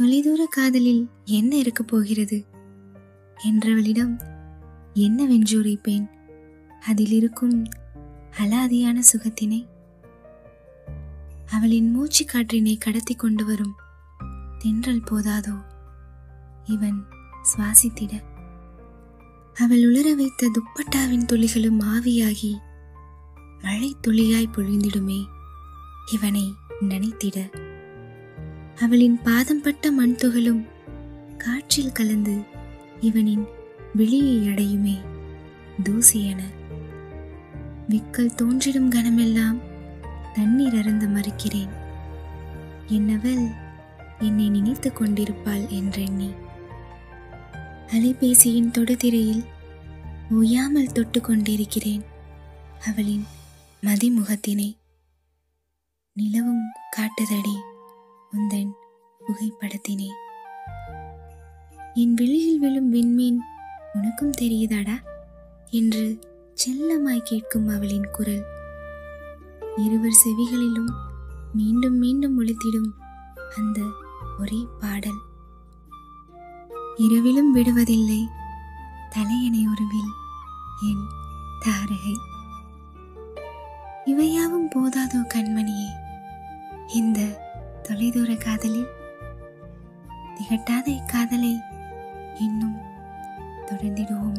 தொலைதூர காதலில் என்ன இருக்கப் போகிறது? என்றவளிடம் என்னவென்றுரைப்பேன் அதில் இருக்கும் அலாதியான சுகத்தினை? அவளின் மூச்சு காற்றினை கடத்தி கொண்டு வரும் தென்றல் போதாதோ? இவன் சுவாசித்திட. அவள் உலர வைத்த துப்பட்டாவின் துளிகளும் ஆவியாகி மழை துளியாய் பொழிந்திடுமே இவனை நினைத்திட. அவளின் பாதம் பட்ட மண் துகளும் காற்றில் கலந்து இவனின் விழியை அடையுமே தூசி என விக்கல் தோன்றிடும் கணமெல்லாம் தண்ணீர் அருந்த மறுக்கிறேன். என்னவள் என்னை நினைத்து கொண்டிருப்பாள் என்றெண்ணி. அலைபேசியின் தொடுதிரையில் ஓயாமல் தொட்டு கொண்டிருக்கிறேன் அவளின் மதிமுகத்தினை. நிலவும் காட்டுதடி. உந்தன் புகைப்படத்தினை. என் வெளியில் விழும் விண்மீன் உனக்கும் தெரியுதாடா? என்று செல்லமாய் கேட்கும் அவளின் குரல். இருவர் செவிகளிலும் மீண்டும் மீண்டும் ஒழித்திடும் அந்த ஒரே பாடல். இரவிலும் விடுவதில்லை தலையணை உருவில் என் தாரகை. இவையாவும் போதாதோ கண்மணியே இந்த தொலைதூர காதலில் திகட்டாத இக்காதலை இன்னும் தொடர்ந்திடுவோம்.